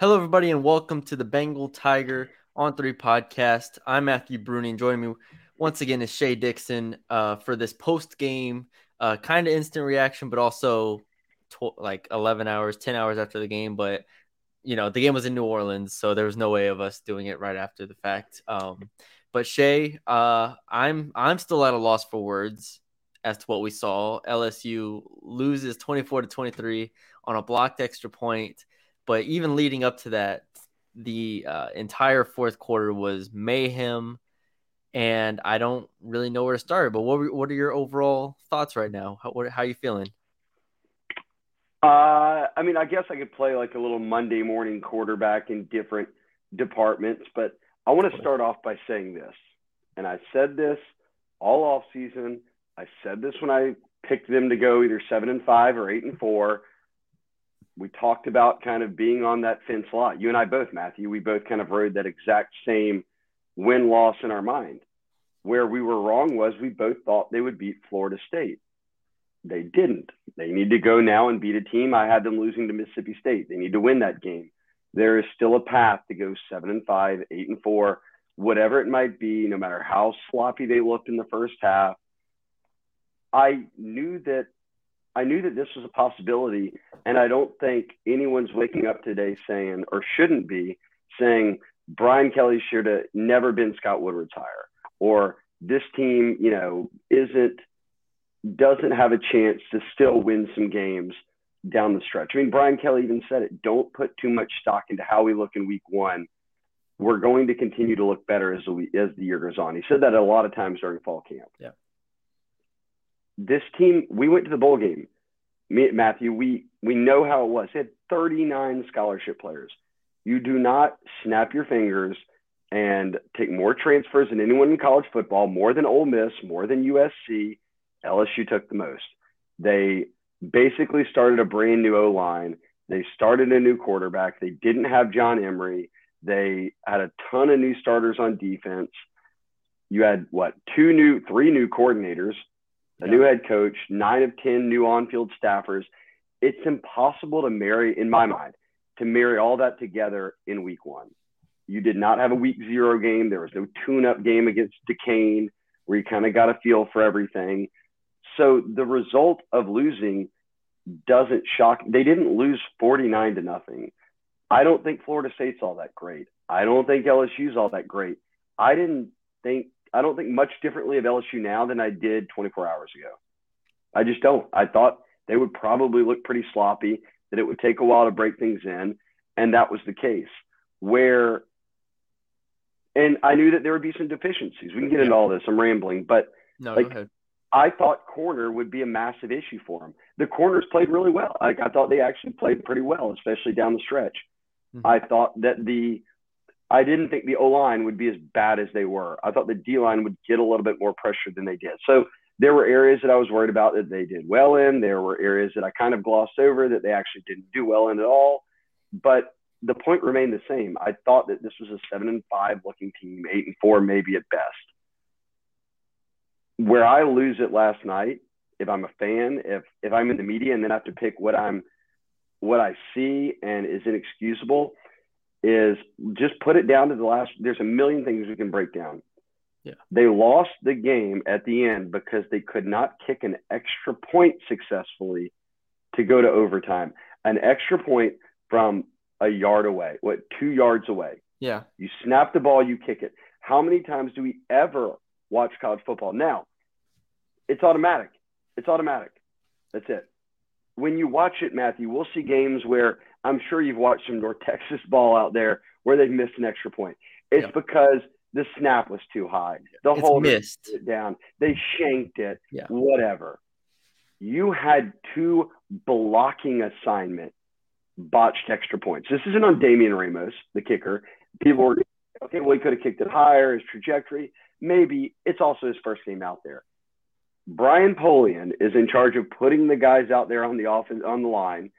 Hello, everybody, and welcome to the Bengal Tiger on Three podcast. I'm Matthew Brune, and joining me once again is Shea Dixon uh, for this post game, uh, kind of instant reaction, but also like 11 hours, 10 hours after the game. But you know, the game was in New Orleans, so there was no way of us doing it right after the fact. Um, but Shea, uh, I'm I'm still at a loss for words as to what we saw. LSU loses 24 to 23 on a blocked extra point but even leading up to that, the uh, entire fourth quarter was mayhem, and I don't really know where to start. But what what are your overall thoughts right now? How what, how are you feeling? Uh, I mean, I guess I could play like a little Monday morning quarterback in different departments, but I want to start off by saying this, and I said this all off season. I said this when I picked them to go either seven and five or eight and four we talked about kind of being on that fence lot. You and I both, Matthew, we both kind of rode that exact same win loss in our mind. Where we were wrong was we both thought they would beat Florida State. They didn't. They need to go now and beat a team. I had them losing to Mississippi State. They need to win that game. There is still a path to go seven and five, eight and four, whatever it might be, no matter how sloppy they looked in the first half. I knew that I knew that this was a possibility, and I don't think anyone's waking up today saying, or shouldn't be saying, Brian Kelly should have never been Scott Woodward's hire, or this team, you know, isn't doesn't have a chance to still win some games down the stretch. I mean, Brian Kelly even said it. Don't put too much stock into how we look in Week One. We're going to continue to look better as the as the year goes on. He said that a lot of times during fall camp. Yeah this team, we went to the bowl game. Me, Matthew, we we know how it was. It had 39 scholarship players. You do not snap your fingers and take more transfers than anyone in college football, more than Ole Miss, more than USC. LSU took the most. They basically started a brand new O line. They started a new quarterback. They didn't have John Emery. They had a ton of new starters on defense. You had what two new, three new coordinators a new head coach, nine of 10 new on field staffers. It's impossible to marry, in my mind, to marry all that together in week one. You did not have a week zero game. There was no tune up game against Duquesne where you kind of got a feel for everything. So the result of losing doesn't shock. They didn't lose 49 to nothing. I don't think Florida State's all that great. I don't think LSU's all that great. I didn't think I don't think much differently of LSU now than I did 24 hours ago. I just don't. I thought they would probably look pretty sloppy, that it would take a while to break things in, and that was the case. Where, and I knew that there would be some deficiencies. We can get into all this. I'm rambling, but no, like, I thought corner would be a massive issue for them. The corners played really well. Like I thought they actually played pretty well, especially down the stretch. Mm-hmm. I thought that the I didn't think the O line would be as bad as they were. I thought the D line would get a little bit more pressure than they did. So there were areas that I was worried about that they did well in. There were areas that I kind of glossed over that they actually didn't do well in at all. But the point remained the same. I thought that this was a seven and five looking team, eight and four maybe at best. Where I lose it last night, if I'm a fan, if if I'm in the media and then I have to pick what I'm what I see and is inexcusable, is just put it down to the last. There's a million things we can break down. Yeah. They lost the game at the end because they could not kick an extra point successfully to go to overtime. An extra point from a yard away, what, two yards away. Yeah. You snap the ball, you kick it. How many times do we ever watch college football? Now, it's automatic. It's automatic. That's it. When you watch it, Matthew, we'll see games where I'm sure you've watched some North Texas ball out there where they've missed an extra point. It's yeah. because the snap was too high. The whole missed it down. They shanked it. Yeah. Whatever. You had two blocking assignment botched extra points. This isn't on Damian Ramos, the kicker. People were okay. Well, he could have kicked it higher. His trajectory, maybe. It's also his first game out there. Brian Polian is in charge of putting the guys out there on the offense on the line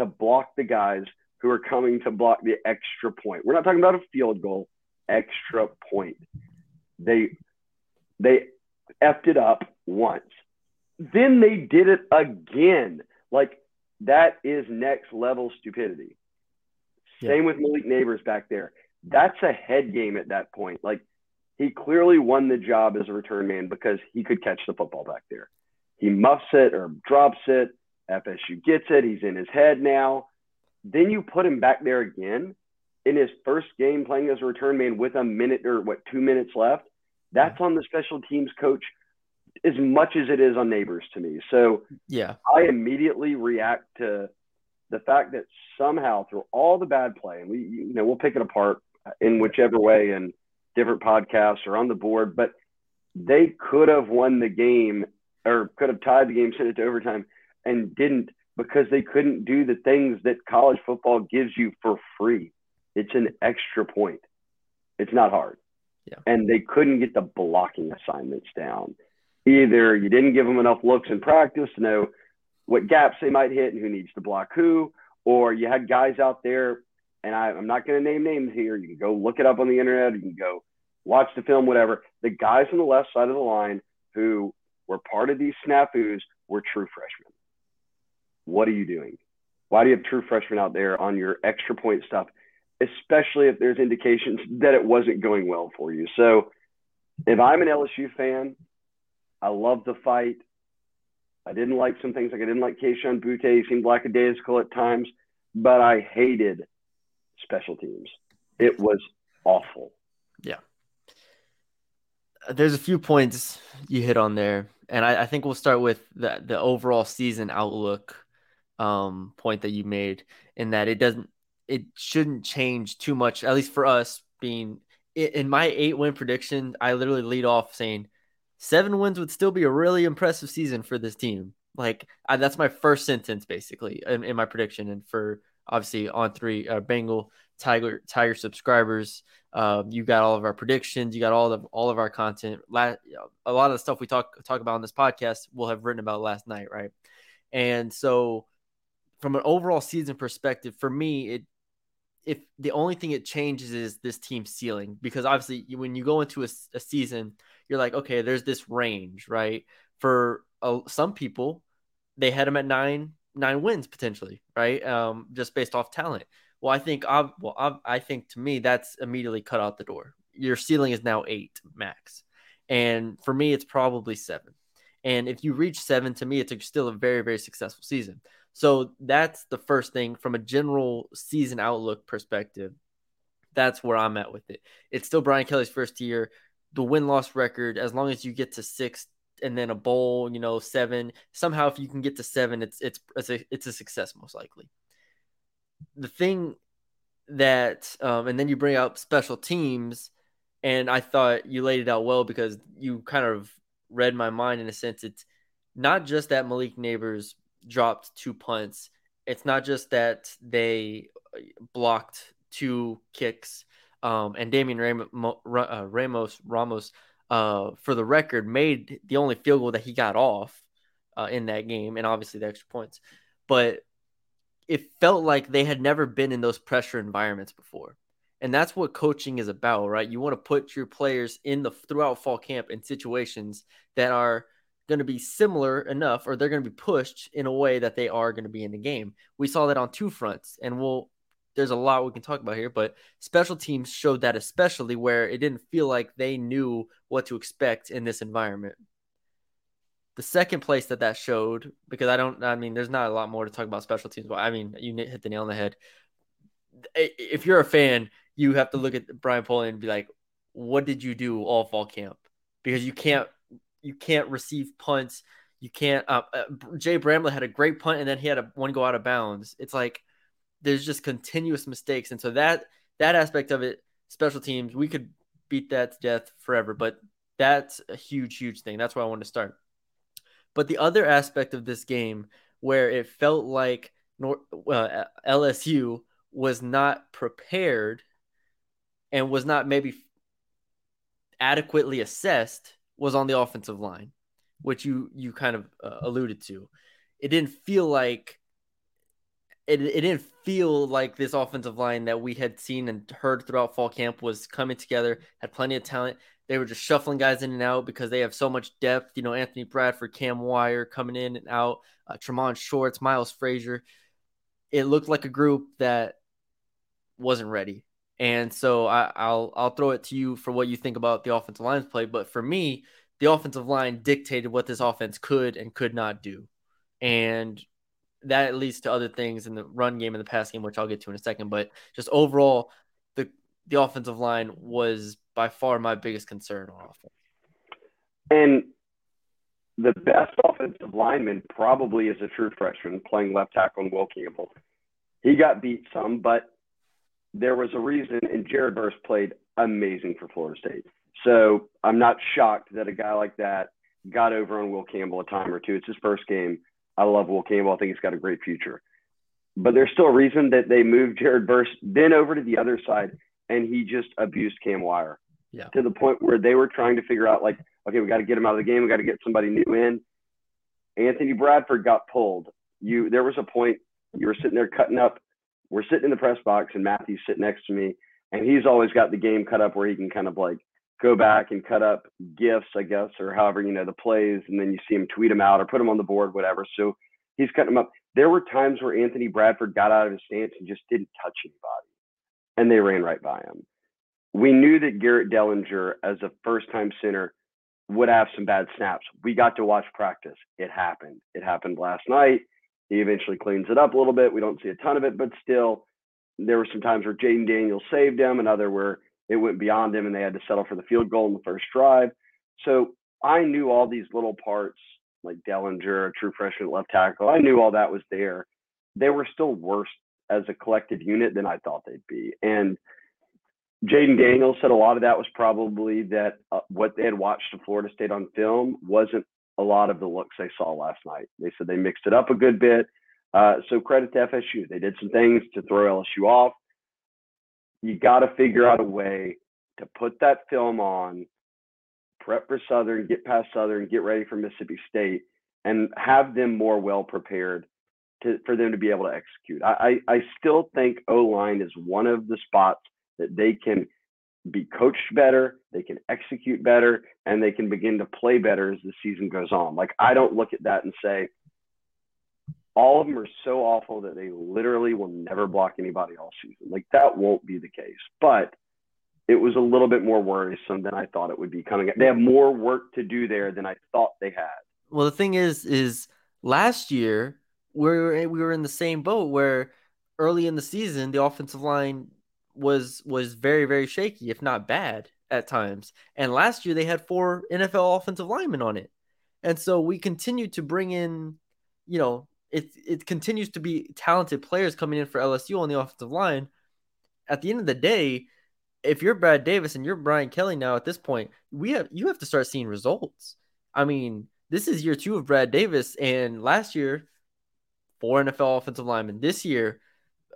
to block the guys who are coming to block the extra point. We're not talking about a field goal, extra point. They they effed it up once. Then they did it again. Like that is next level stupidity. Yeah. Same with Malik Nabers back there. That's a head game at that point. Like he clearly won the job as a return man because he could catch the football back there. He muffs it or drops it. FSU gets it. He's in his head now. Then you put him back there again in his first game playing as a return man with a minute or what two minutes left. That's on the special teams coach as much as it is on Nabers to me. So yeah, I immediately react to the fact that somehow through all the bad play, and we you know we'll pick it apart in whichever way in different podcasts or on the board, but they could have won the game or could have tied the game, sent it to overtime, and didn't because they couldn't do the things that college football gives you for free. It's an extra point. It's not hard. Yeah. And they couldn't get the blocking assignments down. Either you didn't give them enough looks in practice to know what gaps they might hit and who needs to block who, or you had guys out there, and I, I'm not going to name names here. You can go look it up on the internet. You can go watch the film, whatever. The guys on the left side of the line who were part of these snafus were true freshmen. What are you doing? Why do you have true freshmen out there on your extra point stuff? especially if there's indications that it wasn't going well for you. So if I'm an LSU fan, I love the fight. I didn't like some things like I didn't like Kayshon Boutte. He seemed lackadaisical at times, but I hated special teams. It was awful. Yeah. There's a few points you hit on there, and I, I think we'll start with the the overall season outlook um, point that you made, in that it doesn't it shouldn't change too much, at least for us being in my eight win prediction. I literally lead off saying seven wins would still be a really impressive season for this team. Like I, that's my first sentence basically in, in, my prediction. And for obviously on three uh, Bengal Tiger Tiger subscribers, uh, you got all of our predictions, you got all of all of our content. La- a lot of the stuff we talk talk about on this podcast, we'll have written about last night, right? And so, from an overall season perspective, for me, it if the only thing it changes is this team ceiling because obviously when you go into a, a season you're like okay there's this range right? For uh, some people they had them at nine nine wins potentially right? Um, just based off talent. Well i think i well I've, i think to me that's immediately cut out the door. Your ceiling is now eight max. And for me it's probably seven. And if you reach seven to me it's still a very very successful season so that's the first thing from a general season outlook perspective. That's where I'm at with it. It's still Brian Kelly's first year. The win loss record, as long as you get to six and then a bowl, you know, seven. Somehow, if you can get to seven, it's it's it's a it's a success most likely. The thing that, um, and then you bring up special teams, and I thought you laid it out well because you kind of read my mind in a sense. It's not just that Malik Nabers dropped two punts. It's not just that they uh, blocked two kicks. Um, and Damian uh, Ramos, Ramos, uh, for the record, made the only field goal that he got off uh, in that game, and obviously the extra points. But it felt like they had never been in those pressure environments before. And that's what coaching is about, right? You want to put your players in the throughout fall camp in situations that are – going to be similar enough or they're going to be pushed in a way that they are going to be in the game. We saw that on two fronts and we'll there's a lot we can talk about here, but special teams showed that especially where it didn't feel like they knew what to expect in this environment. The second place that that showed, because I don't, I mean, there's not a lot more to talk about special teams, but I mean, you hit the nail on the head. If you're a fan, you have to look at Brian Polian and be like, what did you do all fall camp? Because you can't you can't receive punts. You can't. Uh, uh, Jay Bramlett had a great punt, and then he had a one go out of bounds. It's like there's just continuous mistakes, and so that that aspect of it, special teams, we could beat that to death forever. But that's a huge, huge thing. That's why I want to start. But the other aspect of this game, where it felt like uh, LSU was not prepared and was not maybe adequately assessed was on the offensive line, which you you kind of uh, alluded to. It didn't feel like it, it didn't feel like this offensive line that we had seen and heard throughout fall camp was coming together, had plenty of talent. They were just shuffling guys in and out because they have so much depth. You know, Anthony Bradford, Cam Wire coming in and out, uh, Tre'Mond Shorts, Miles Frazier. It looked like a group that wasn't ready. And so I, will I'll throw it to you for what you think about the offensive line's play. But for me, the offensive line dictated what this offense could and could not do. And that leads to other things in the run game and the pass game, which I'll get to in a second. But just overall, the the offensive line was by far my biggest concern on offense. And the best offensive lineman probably is a true freshman playing left tackle in Will Campbell. He got beat some, but there was a reason, and Jared Verse played amazing for Florida State. So I'm not shocked that a guy like that got over on Will Campbell a time or two. It's his first game. I love Will Campbell. I think he's got a great future. But there's still a reason that they moved Jared Verse then over to the other side, and he just abused Cam Wire yeah. to the point where they were trying to figure out, like, okay, we got to get him out of the game. We got to get somebody new in. Anthony Bradford got pulled. You there was a point you were sitting there cutting up. We're sitting in the press box, and Matthew's sitting next to me, and he's always got the game cut up where he can kind of like go back and cut up gifts, I guess, or however, you know, the plays, and then you see him tweet them out or put them on the board, whatever. So he's cutting them up. There were times where Anthony Bradford got out of his stance and just didn't touch anybody, and they ran right by him. We knew that Garrett Dellinger, as a first time center, would have some bad snaps. We got to watch practice. It happened. It happened last night. He eventually cleans it up a little bit. We don't see a ton of it, but still, there were some times where Jayden Daniels saved him, and other where it went beyond him and they had to settle for the field goal in the first drive. So I knew all these little parts, like Dellinger, a true freshman left tackle. I knew all that was there. They were still worse as a collective unit than I thought they'd be. And Jayden Daniels said a lot of that was probably that uh, what they had watched Florida State on film wasn't a lot of the looks they saw last night. They said they mixed it up a good bit. Uh, so credit to FSU. They did some things to throw LSU off you got to figure out a way to put that film on, prep for Southern, get past Southern, get ready for Mississippi State, and have them more well prepared to, for them to be able to execute. I, I, I still think O line is one of the spots that they can be coached better, they can execute better, and they can begin to play better as the season goes on. Like I don't look at that and say, all of them are so awful that they literally will never block anybody all season. Like that won't be the case, but it was a little bit more worrisome than I thought it would be coming. They have more work to do there than I thought they had. Well, the thing is, is last year we were we were in the same boat where early in the season the offensive line was was very very shaky, if not bad at times. And last year they had four NFL offensive linemen on it, and so we continued to bring in, you know, it it continues to be talented players coming in for LSU on the offensive line. At the end of the day, if you're Brad Davis and you're Brian Kelly now at this point, we have you have to start seeing results. I mean, this is year two of Brad Davis, and last year, four NFL offensive linemen. This year,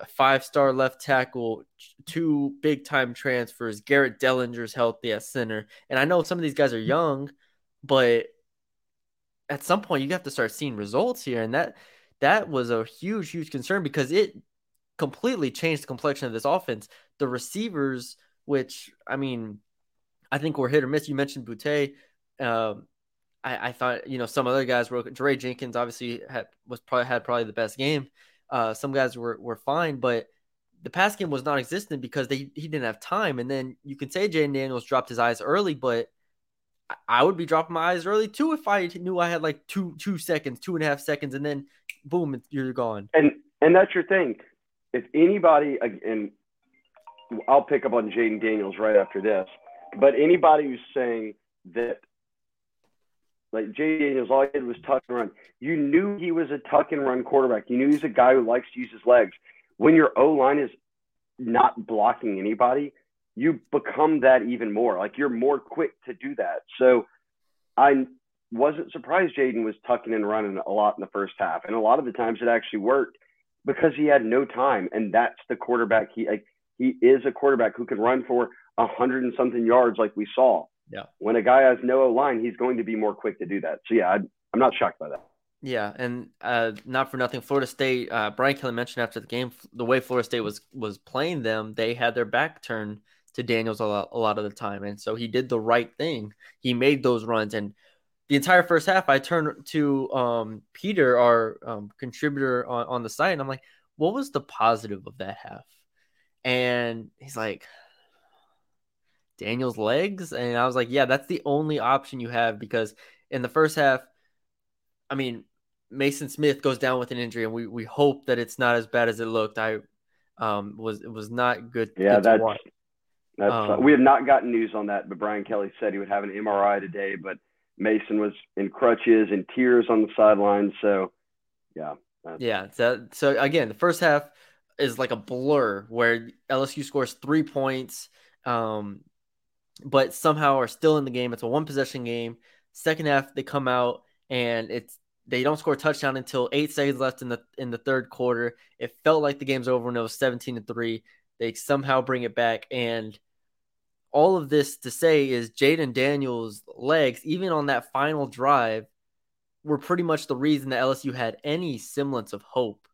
a five-star left tackle, two big-time transfers. Garrett Dellinger's healthy at center, and I know some of these guys are young, but at some point you have to start seeing results here, and that that was a huge, huge concern because it completely changed the complexion of this offense. The receivers, which I mean, I think were hit or miss. You mentioned Boutte. Um, I, I, thought you know some other guys were. Jaray Jenkins obviously had was probably had probably the best game. Uh, some guys were were fine, but the pass game was non-existent because they he didn't have time. And then you can say Jayden Daniels dropped his eyes early, but I would be dropping my eyes early too if I knew I had like two two seconds, two and a half seconds, and then boom, you're gone. And and that's your thing. If anybody, and I'll pick up on Jayden Daniels right after this, but anybody who's saying that like Jay Daniels, all he did was tuck and run. You knew he was a tuck and run quarterback. You knew he's a guy who likes to use his legs. When your O line is not blocking anybody, you become that even more. Like you're more quick to do that. So I wasn't surprised Jayden was tucking and running a lot in the first half. And a lot of the times it actually worked. because he had no time, and that's the quarterback. He like he is a quarterback who can run for a hundred and something yards, like we saw. Yeah. When a guy has no O line, he's going to be more quick to do that. So yeah, I, I'm not shocked by that. Yeah, and uh, not for nothing, Florida State. Uh, Brian Kelly mentioned after the game the way Florida State was was playing them, they had their back turned to Daniels a lot, a lot of the time, and so he did the right thing. He made those runs, and the entire first half, I turned to um, Peter, our um, contributor on, on the site, and I'm like, "What was the positive of that half?" And he's like, "Daniel's legs," and I was like, "Yeah, that's the only option you have because in the first half, I mean." Mason Smith goes down with an injury, and we, we hope that it's not as bad as it looked. I um, was it was not good. Yeah, good that's that's um, we have not gotten news on that, but Brian Kelly said he would have an MRI today, but Mason was in crutches and tears on the sideline. So, yeah, yeah. So, so again, the first half is like a blur where LSU scores three points, um, but somehow are still in the game. It's a one possession game. Second half, they come out and it's they don't score a touchdown until eight seconds left in the in the third quarter. It felt like the game's over and it was 17 to 3. They somehow bring it back. And all of this to say is Jayden Daniels' legs, even on that final drive, were pretty much the reason that LSU had any semblance of hope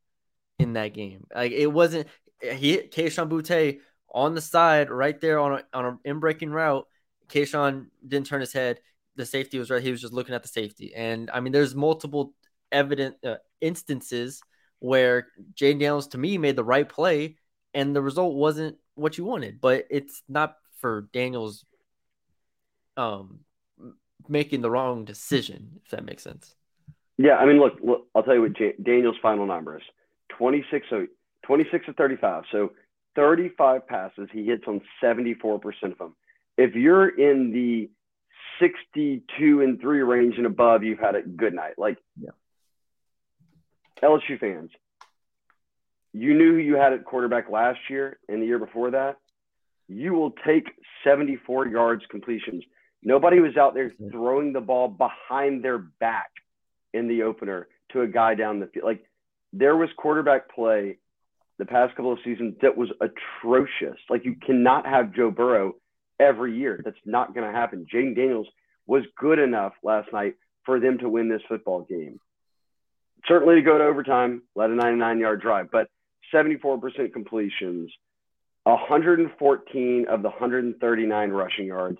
in that game. Like it wasn't he hit Kayshon Boutte on the side right there on a, on an in breaking route. Kayshon didn't turn his head the safety was right. He was just looking at the safety. And I mean, there's multiple evident uh, instances where Jayden Daniels to me made the right play and the result wasn't what you wanted, but it's not for Daniels um making the wrong decision, if that makes sense. Yeah, I mean, look, look I'll tell you what Daniel's final number is 26, so 26 of 35. So 35 passes, he hits on 74% of them. If you're in the 62 and three range and above, you've had a good night. Like, yeah. LSU fans, you knew who you had at quarterback last year and the year before that. You will take 74 yards completions. Nobody was out there mm-hmm. throwing the ball behind their back in the opener to a guy down the field. Like, there was quarterback play the past couple of seasons that was atrocious. Like, you cannot have Joe Burrow every year. That's not going to happen. Jayden Daniels was good enough last night for them to win this football game. Certainly to go to overtime, let a 99 yard drive, but 74% completions, 114 of the 139 rushing yards,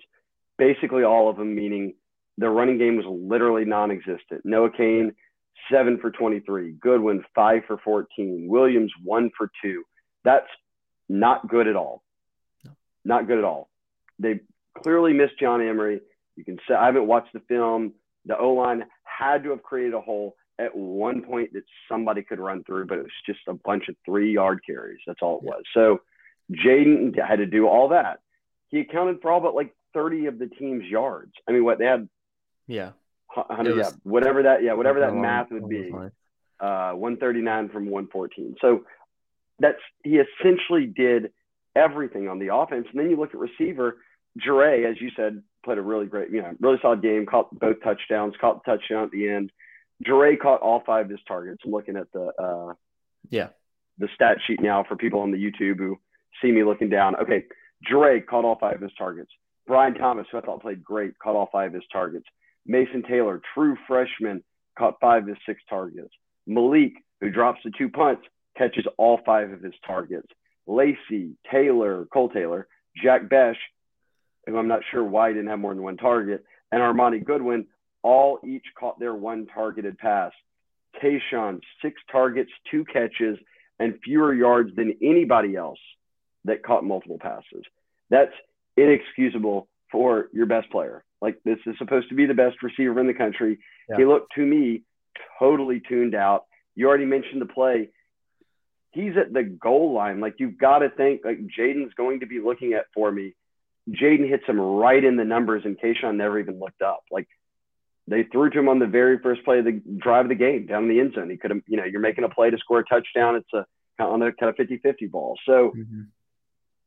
basically all of them, meaning the running game was literally non existent. Noah Cain, seven for 23. Goodwin, five for 14. Williams, one for two. That's not good at all. Not good at all. They clearly missed John Emery. You can say I haven't watched the film. The O line had to have created a hole at one point that somebody could run through, but it was just a bunch of three yard carries. That's all it was. So Jayden had to do all that. He accounted for all but like 30 of the team's yards. I mean, what they had? Yeah. 100, was, yeah, whatever that, yeah, whatever that math would be. Uh, 139 from 114. So that's he essentially did everything on the offense. And then you look at receiver, Jaray, as you said, played a really great, you know, really solid game, caught both touchdowns, caught the touchdown at the end. Jaray caught all five of his targets. I'm looking at the uh, yeah the stat sheet now for people on the YouTube who see me looking down. Okay, Jaray caught all five of his targets. Brian Thomas, who I thought played great, caught all five of his targets. Mason Taylor, true freshman, caught five of his six targets. Malik, who drops the two punts, catches all five of his targets. Lacy, Taylor, Cole Taylor, Jack Bech, who I'm not sure why he didn't have more than one target, and Armoni Goodwin all each caught their one targeted pass. Kayshon, six targets, two catches, and fewer yards than anybody else that caught multiple passes. That's inexcusable for your best player. Like this is supposed to be the best receiver in the country. Yeah. He looked to me totally tuned out. You already mentioned the play. He's at the goal line. Like you've got to think like Jayden's going to be looking at for me Jayden hits him right in the numbers, and Kayshon never even looked up. Like they threw to him on the very first play of the drive of the game down in the end zone. He could have, you know, you're making a play to score a touchdown. It's a on a kind of 50 50 ball. So mm-hmm.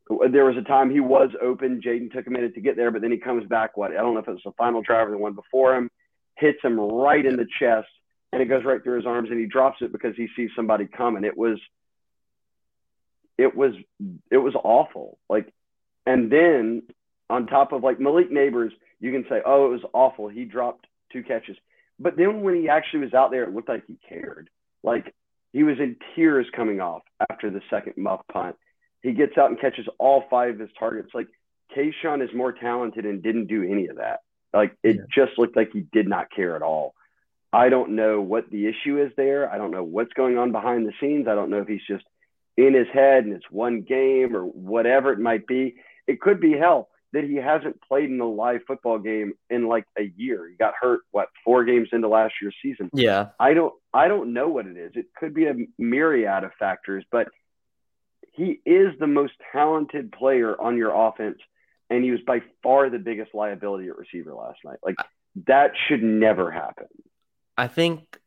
There was a time he was open. Jayden took a minute to get there, but then he comes back. What I don't know if it was the final drive or the one before him, hits him right in the chest, and it goes right through his arms, and he drops it because he sees somebody coming. It was it was it was awful. Like, and then on top of like Malik Nabers, you can say, oh, it was awful. He dropped two catches, but then when he actually was out there, it looked like he cared. Like he was in tears coming off after the second muff punt. He gets out and catches all five of his targets. Like Kayshon is more talented and didn't do any of that. Like it yeah. just looked like he did not care at all. I don't know what the issue is there. I don't know what's going on behind the scenes. I don't know if he's just in his head and it's one game or whatever it might be. It could be hell that he hasn't played in a live football game in like a year. He got hurt what four games into last year's season. Yeah. I don't I don't know what it is. It could be a myriad of factors, but he is the most talented player on your offense and he was by far the biggest liability at receiver last night. Like that should never happen. I think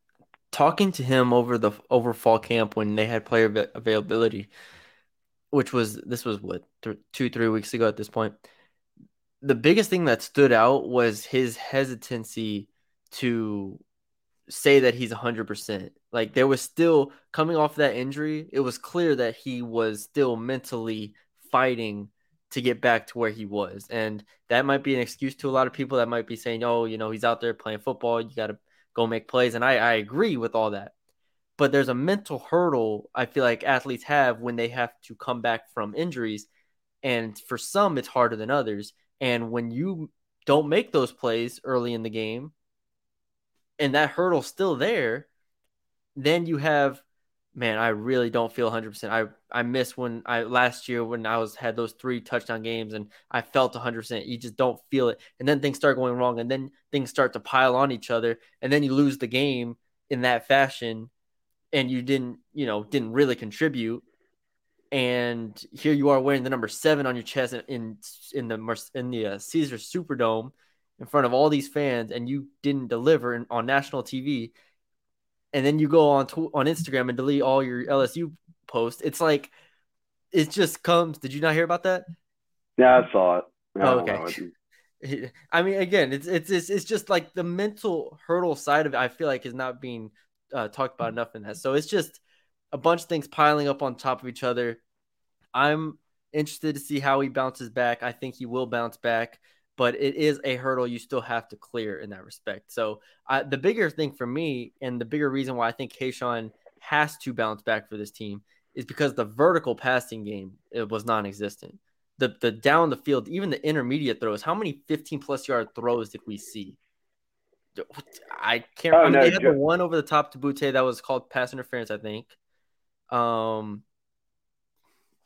talking to him over the over fall camp when they had player availability, which was this was what th- two three weeks ago at this point. The biggest thing that stood out was his hesitancy to say that he's 100%. Like there was still coming off that injury, it was clear that he was still mentally fighting to get back to where he was. And that might be an excuse to a lot of people that might be saying, "Oh, you know, he's out there playing football, you got to go make plays. And I, I agree with all that. But there's a mental hurdle I feel like athletes have when they have to come back from injuries. And for some, it's harder than others. And when you don't make those plays early in the game and that hurdle's still there, then you have man, I really don't feel 100%. I I miss when I last year when I was had those three touchdown games and I felt 100%. You just don't feel it. And then things start going wrong and then things start to pile on each other and then you lose the game in that fashion and you didn't, you know, didn't really contribute. And here you are wearing the number 7 on your chest in in the in the uh, Caesar Superdome in front of all these fans and you didn't deliver on national TV and then you go on tw- on Instagram and delete all your LSU posts. It's like it just comes. Did you not hear about that? Yeah, I saw it. oh, okay. I mean, again, it's, it's it's it's just like the mental hurdle side of it. I feel like is not being uh, talked about enough in that. So it's just a bunch of things piling up on top of each other. I'm interested to see how he bounces back. I think he will bounce back but it is a hurdle you still have to clear in that respect. So uh, the bigger thing for me, and the bigger reason why I think Kayshon has to bounce back for this team, is because the vertical passing game it was non-existent. The the down the field, even the intermediate throws. How many 15 plus yard throws did we see? I can't. Oh, remember. No, they had the one over the top to Boutte that was called pass interference, I think. Um,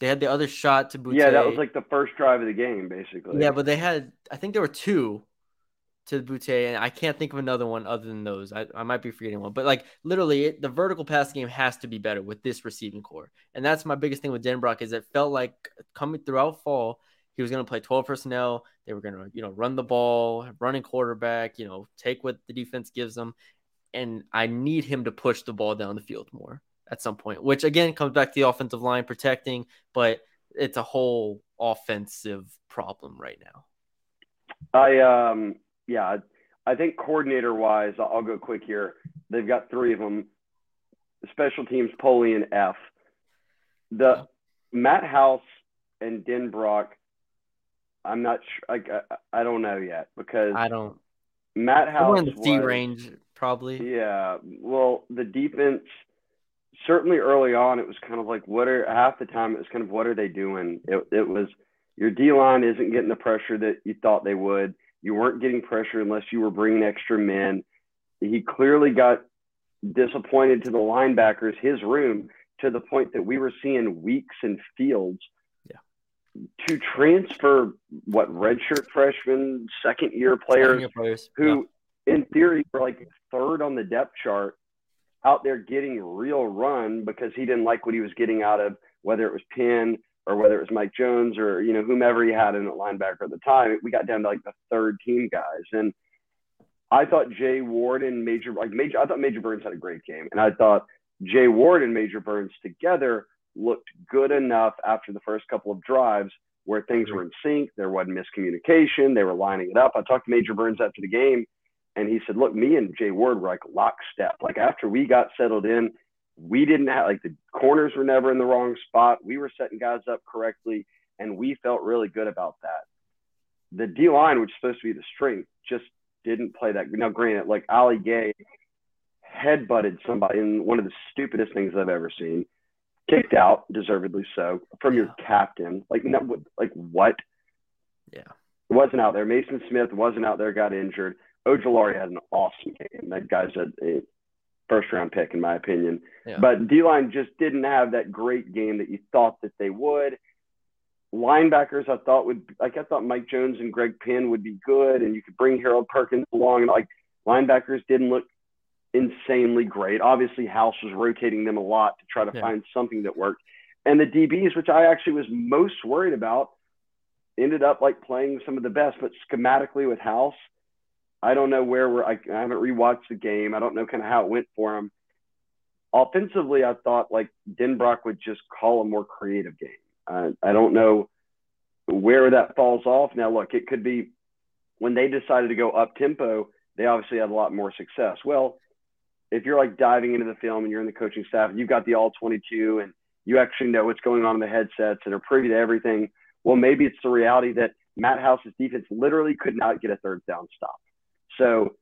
they had the other shot to Boutte. Yeah, that was like the first drive of the game, basically. Yeah, but they had, I think there were two to Boutte, and I can't think of another one other than those. I, I might be forgetting one, but like literally, it, the vertical pass game has to be better with this receiving corps, and that's my biggest thing with Denbrock is it felt like coming throughout fall, he was going to play 12 personnel. They were going to, you know, run the ball, running quarterback, you know, take what the defense gives them, and I need him to push the ball down the field more at some point, which again comes back to the offensive line protecting, but it's a whole offensive problem right now. I um yeah, I think coordinator wise, I'll go quick here. They've got three of them. Special teams, Polian F. The Matt House and Denbrock. I'm not sure. I, I, I don't know yet because I don't. Matt House in the D range probably. Yeah. Well, the defense certainly early on, it was kind of like, what are half the time it was kind of what are they doing? It, it was your D line isn't getting the pressure that you thought they would. You weren't getting pressure unless you were bringing extra men. He clearly got disappointed to the linebackers, his room, to the point that we were seeing Weeks and Fields yeah. to transfer what redshirt freshmen, second year players, players. who, yeah. in theory, were like third on the depth chart out there getting real run because he didn't like what he was getting out of whether it was Penn or whether it was Mike Jones or you know whomever he had in at linebacker at the time. We got down to like the third team guys, and I thought Jay Ward and Major like Major. I thought Major Burns had a great game, and I thought Jay Ward and Major Burns together looked good enough after the first couple of drives where things were in sync. There wasn't miscommunication. They were lining it up. I talked to Major Burns after the game, and he said, "Look, me and Jay Ward were like lockstep. Like after we got settled in, we didn't have like the corners were never in the wrong spot. We were setting guys up correctly, and we felt really good about that. The D line, which is supposed to be the strength, just didn't play that. Now, granted, like Ali Gaye head butted somebody in one of the stupidest things I've ever seen, kicked out, deservedly so, from your captain. Like, no, like what? Yeah, wasn't out there. Mason Smith wasn't out there, got injured. Ojulari had an awesome game. That guy's a, a first round pick, in my opinion. Yeah. But D line just didn't have that great game that you thought that they would. Linebackers, I thought would like I thought Mike Jones and Greg Penn would be good, and you could bring Harold Perkins along. And like linebackers didn't look insanely great. Obviously, House was rotating them a lot to try to yeah. find something that worked. And the DBs, which I actually was most worried about, ended up like playing some of the best. But schematically with House, I don't know where we're. I, I haven't rewatched the game. I don't know kind of how it went for him. Offensively, I thought like Denbrock would just call a more creative game. I don't know where that falls off. Now, look, it could be when they decided to go up tempo. They obviously had a lot more success. Well, if you're like diving into the film and you're in the coaching staff and you've got the all 22 and you actually know what's going on in the headsets and are privy to everything, well, maybe it's the reality that Matt House's defense literally could not get a third down stop. So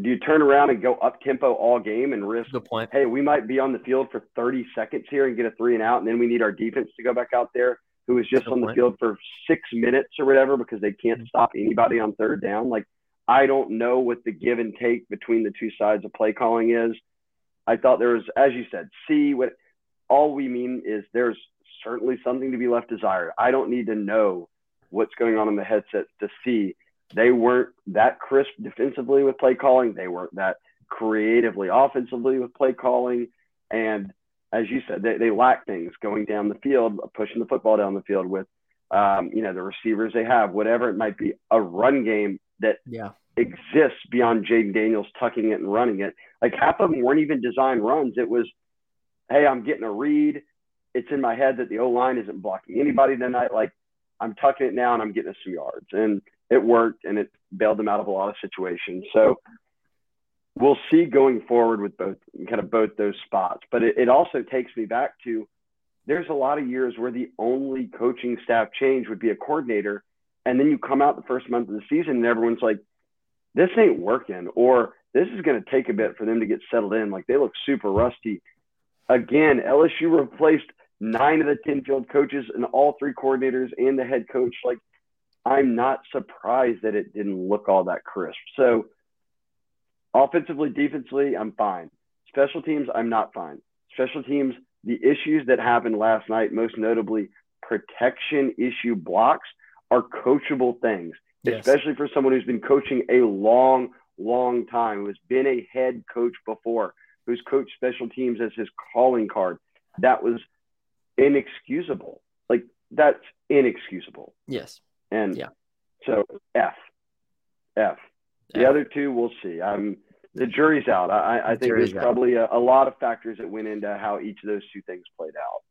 do you turn around and go up tempo all game and risk, Good point. hey, we might be on the field for 30 seconds here and get a three and out, and then we need our defense to go back out there who is just Good on point. the field for six minutes or whatever because they can't mm-hmm. stop anybody on third down? Like, I don't know what the give and take between the two sides of play calling is. I thought there was, as you said, see what all we mean is there's certainly something to be left desired. I don't need to know what's going on in the headset to see they weren't that crisp defensively with play calling. They weren't that creatively offensively with play calling. And as you said, they, they lack things going down the field, pushing the football down the field with, um, you know, the receivers they have, whatever it might be, a run game that yeah. exists beyond Jayden Daniels tucking it and running it. Like half of them weren't even designed runs. It was, hey, I'm getting a read. It's in my head that the O line isn't blocking anybody tonight. Like I'm tucking it now and I'm getting us some yards. And it worked and it bailed them out of a lot of situations. So we'll see going forward with both kind of both those spots. But it, it also takes me back to there's a lot of years where the only coaching staff change would be a coordinator. And then you come out the first month of the season and everyone's like, this ain't working, or this is going to take a bit for them to get settled in. Like they look super rusty. Again, LSU replaced nine of the 10 field coaches and all three coordinators and the head coach. Like I'm not surprised that it didn't look all that crisp. So offensively, defensively, I'm fine. Special teams, I'm not fine. Special teams, the issues that happened last night, most notably protection issue blocks, are coachable things, yes. especially for someone who's been coaching a long, long time, who has been a head coach before, who's coached special teams as his calling card. That was inexcusable. Like, that's inexcusable. Yes. And yeah. so F, F. The other two, we'll see. I'm the jury's out. I, I think there's probably a, a, lot of factors that went into how each of those two things played out.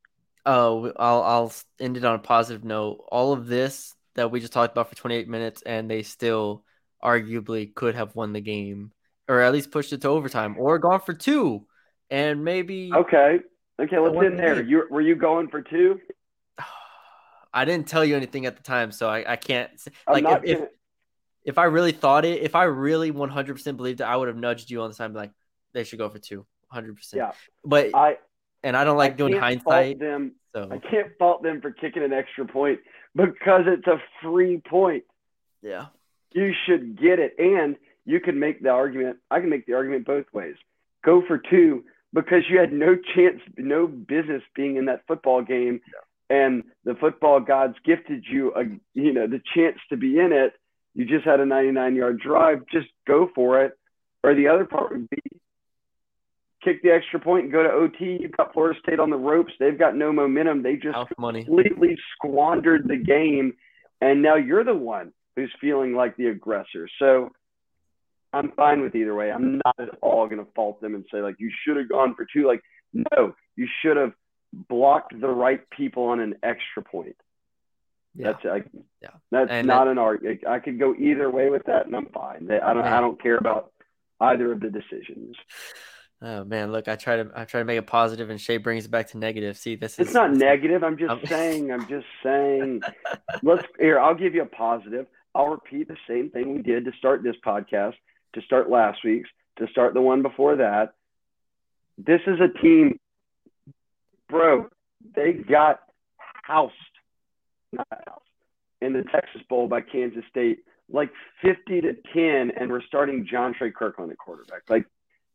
Oh, I'll I'll end it on a positive note. All of this that we just talked about for 28 minutes, and they still arguably could have won the game, or at least pushed it to overtime, or gone for two, and maybe. Okay. Okay, let's in there. You were you going for two? I didn't tell you anything at the time, so I, I can't like if, if, if I really thought it, if I really 100% believed it, I would have nudged you on the side, like they should go for two, 100%. Yeah, but I and I don't like I doing hindsight. Them, so I can't fault them for kicking an extra point because it's a free point. Yeah, you should get it, and you can make the argument. I can make the argument both ways. Go for two because you had no chance, no business being in that football game. Yeah and the football gods gifted you a you know the chance to be in it you just had a 99 yard drive just go for it. Or the other part would be kick the extra point and go to ot you've got florida state on the ropes. They've got no momentum. They just completely squandered the game and now you're the one who's feeling like the aggressor. So i'm fine with either way. I'm not at all going to fault them and say like you should have gone for two. Like no you should have blocked the right people on an extra point. Yeah. That's like, yeah. That's and not an argument. I could go either way with that, and I'm fine. I don't. Yeah. I don't care about either of the decisions. Oh man, look, I try to I try to make it positive, and Shea brings it back to negative. See, this It's is not this negative. I'm just I'm- saying. I'm just saying. Let's here. I'll give you a positive. I'll repeat the same thing we did to start this podcast, to start last week's, to start the one before that. This is a team, bro. They got housed, not housed, in the Texas Bowl by Kansas State, like 50 to 10, and we're starting Jontre Kirkland at quarterback. Like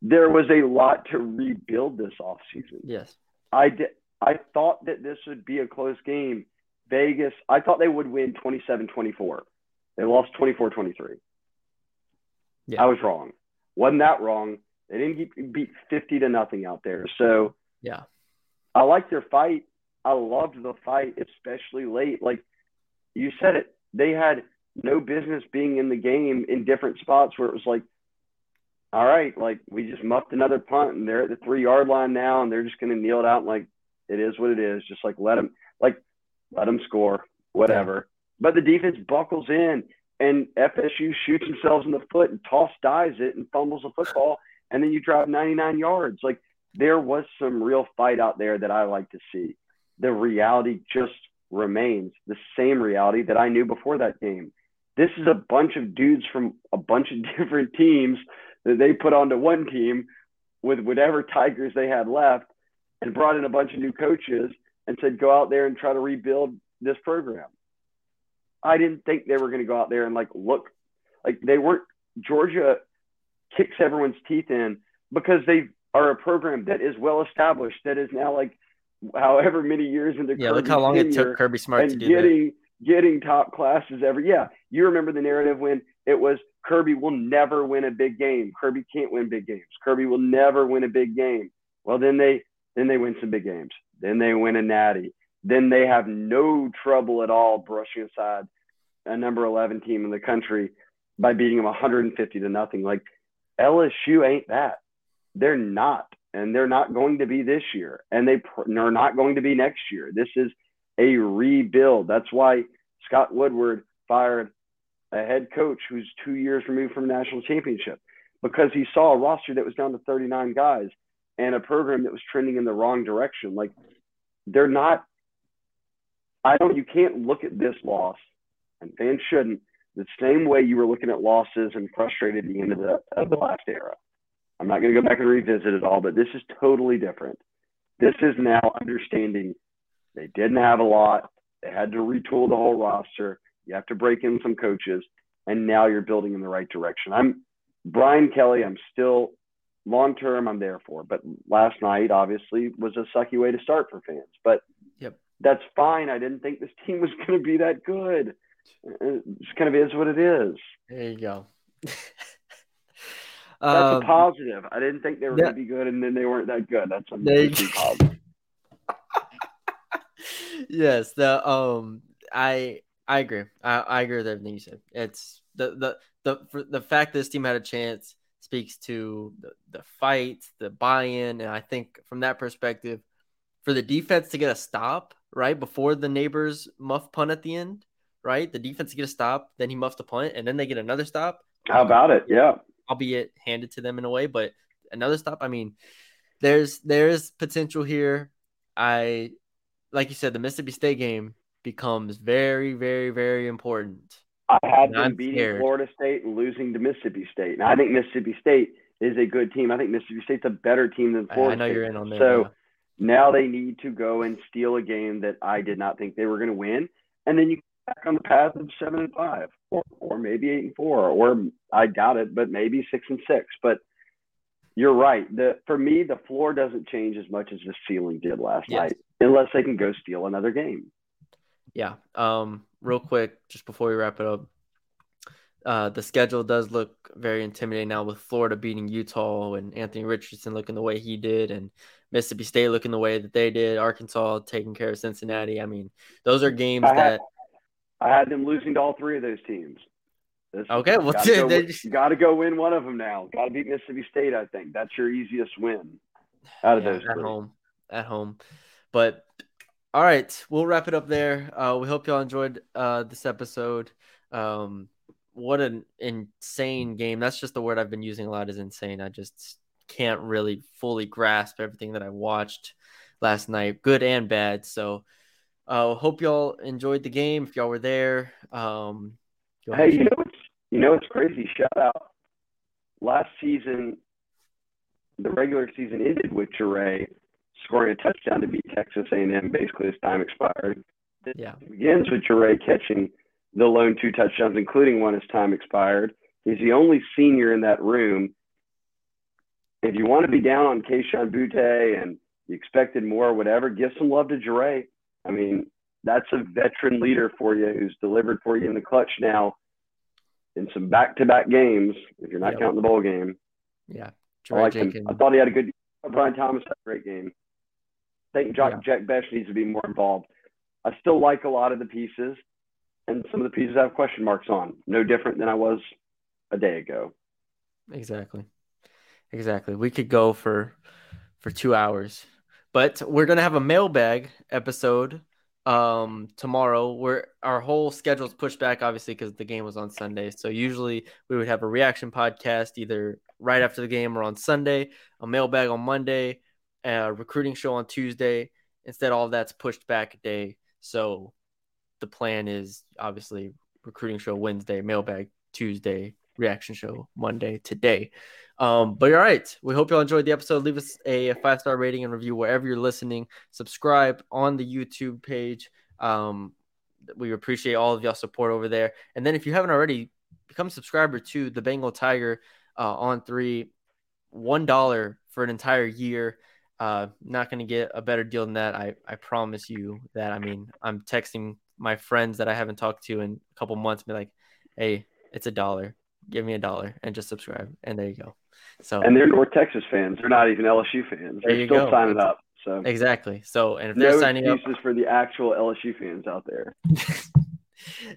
there was a lot to rebuild this offseason. Yes. I did. I thought that this would be a close game. Vegas, I thought they would win 27-24. They lost 24-23. Yeah. I was wrong. Wasn't that wrong? They didn't get beat 50 to nothing out there. So Yeah. I like their fight. I loved the fight, especially late. Like you said it, they had no business being in the game in different spots where it was like, all right, like we just muffed another punt and they're at the three yard line now and they're just going to kneel it out and like it is what it is. Just like let them, like let them score, whatever. But the defense buckles in and FSU shoots themselves in the foot and toss dies it and fumbles the football and then you drive 99 yards. Like there was some real fight out there that I like to see. The reality just remains the same reality that I knew before that game. This is a bunch of dudes from a bunch of different teams that they put onto one team with whatever Tigers they had left and brought in a bunch of new coaches and said, go out there and try to rebuild this program. I didn't think they were going to go out there and like look like they weren't Georgia kicks everyone's teeth in because they are a program that is well established that is now like however many years into Yeah. Look how long it took Kirby Smart to do that. getting getting top classes every yeah you remember the narrative when it was kirby will never win a big game. Kirby can't win big games. Kirby will never win a big game. Well then they then they win some big games. Then they win a natty. Then they have no trouble at all brushing aside a number 11 team in the country by beating them 150 to nothing. Like lsu ain't that they're not and they're not going to be this year and they pr- they're not going to be next year this is a rebuild. That's why Scott Woodward fired a head coach who's two years removed from national championship because he saw a roster that was down to 39 guys and a program that was trending in the wrong direction. Like they're not, I don't, you can't look at this loss, and fans shouldn't, the same way you were looking at losses and frustrated at the end of the, of the last era. I'm not going to go back and revisit it all, but this is totally different. This is now understanding they didn't have a lot. They had to retool the whole roster. You have to break in some coaches, and now you're building in the right direction. I'm Brian Kelly. I'm still long term. I'm there for, but last night obviously was a sucky way to start for fans. But Yep. that's fine. I didn't think this team was going to be that good. It just kind of is what it is. There you go. That's Um, a positive. I didn't think they were yeah. going to be good, and then they weren't that good. That's a There you positive. yes, the um, I I agree. I, I agree with everything you said. It's the the the the fact that this team had a chance speaks to the, the fight, the buy-in, and I think from that perspective, for the defense to get a stop right before the Nabers muff punt at the end, right? The defense to get a stop, then he muffs the punt, and then they get another stop. How about it? Yeah. Albeit handed to them in a way, but another stop. I mean, there's there's potential here. I like you said, the Mississippi State game becomes very, very, very important. I had And them I'm beating scared. Florida State and losing to Mississippi State. Now I think Mississippi State is a good team. I think Mississippi State's a better team than Florida I know State. you're in on there. So yeah. now they need to go and steal a game that I did not think they were going to win, and then you back on the path of seven and five, or, or maybe eight and four, or I doubt it, but maybe six and six. But you're right. The for me, the floor doesn't change as much as the ceiling did last Yes. night, unless they can go steal another game. Yeah. Um, real quick, just before we wrap it up, uh, the schedule does look very intimidating now with Florida beating Utah and Anthony Richardson looking the way he did, and Mississippi State looking the way that they did. Arkansas taking care of Cincinnati. I mean, those are games I that I had them losing to all three of those teams. This- Okay, well, gotta go, win- gotta go win one of them now. Got to beat Mississippi State. I think that's your easiest win out of Yeah, those at three. home, at home. But all right, we'll wrap it up there. Uh, we hope y'all enjoyed uh, this episode. Um, what an insane game! That's just the word I've been using a lot. Is insane. I just can't really fully grasp everything that I watched last night, good and bad. So, uh, hope y'all enjoyed the game. If y'all were there, um, hey, you know what's you know it's crazy. Shout out last season, the regular season ended with Jaray scoring a touchdown to beat Texas A&M basically as time expired. Yeah, it begins with Jaray catching the lone two touchdowns, including one as time expired. He's the only senior in that room. If you want to be down on Kayshon Boutte and you expected more or whatever, give some love to Jaray. I mean, that's a veteran leader for you who's delivered for you in the clutch now in some back-to-back games. If you're not yep. counting the bowl game, yeah, I like him. I thought he had a good. Brian Thomas had a great game. I think Jack, yeah. Jack Bech needs to be more involved. I still like a lot of the pieces, and some of the pieces I have question marks on. No different than I was a day ago. Exactly, exactly. We could go for for two hours, but we're gonna have a mailbag episode um tomorrow where our whole schedule is pushed back obviously because the game was on sunday. So usually we would have a reaction podcast either right after the game or on sunday a mailbag on monday a recruiting show on tuesday. Instead all that's pushed back a day. So the plan is obviously recruiting show wednesday mailbag tuesday reaction show monday today um, but all right, we hope y'all enjoyed the episode. Leave us a, five star rating and review wherever you're listening. Subscribe on the YouTube page. Um, we appreciate all of y'all support over there. And then if you haven't already, become a subscriber to the Bengal Tiger uh, on three, one dollar for an entire year. Uh, not going to get a better deal than that. I, I promise you that. I mean, I'm texting my friends that I haven't talked to in a couple months, be like, hey, it's a dollar. Give me a dollar and just subscribe. And there you go. So and they're North Texas fans. They're not even LSU fans. They're still go. signing up. So exactly. So and if no they're signing up, for the actual LSU fans out there.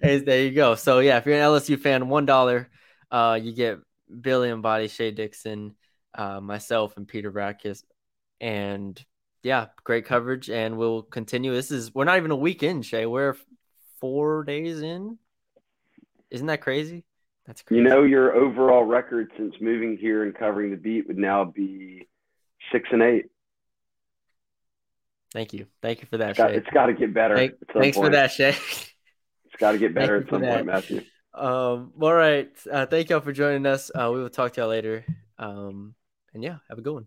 there you go. So yeah, if you're an LSU fan, one dollar, uh, you get Billy and Body, Shea Dixon, uh, myself, and Peter Bratkus, and yeah, great coverage. And we'll continue. This is we're not even a week in, Shea. We're four days in. Isn't that crazy? That's crazy. You know, your overall record since moving here and covering the beat would now be six and eight. Thank you. Thank you for that, it's got, It's got to get better. Thank, thanks point. for that, Shea. It's got to get better at some point, Matthew. Um, all right. Uh, thank y'all for joining us. Uh, we will talk to y'all later. Um, and yeah, have a good one.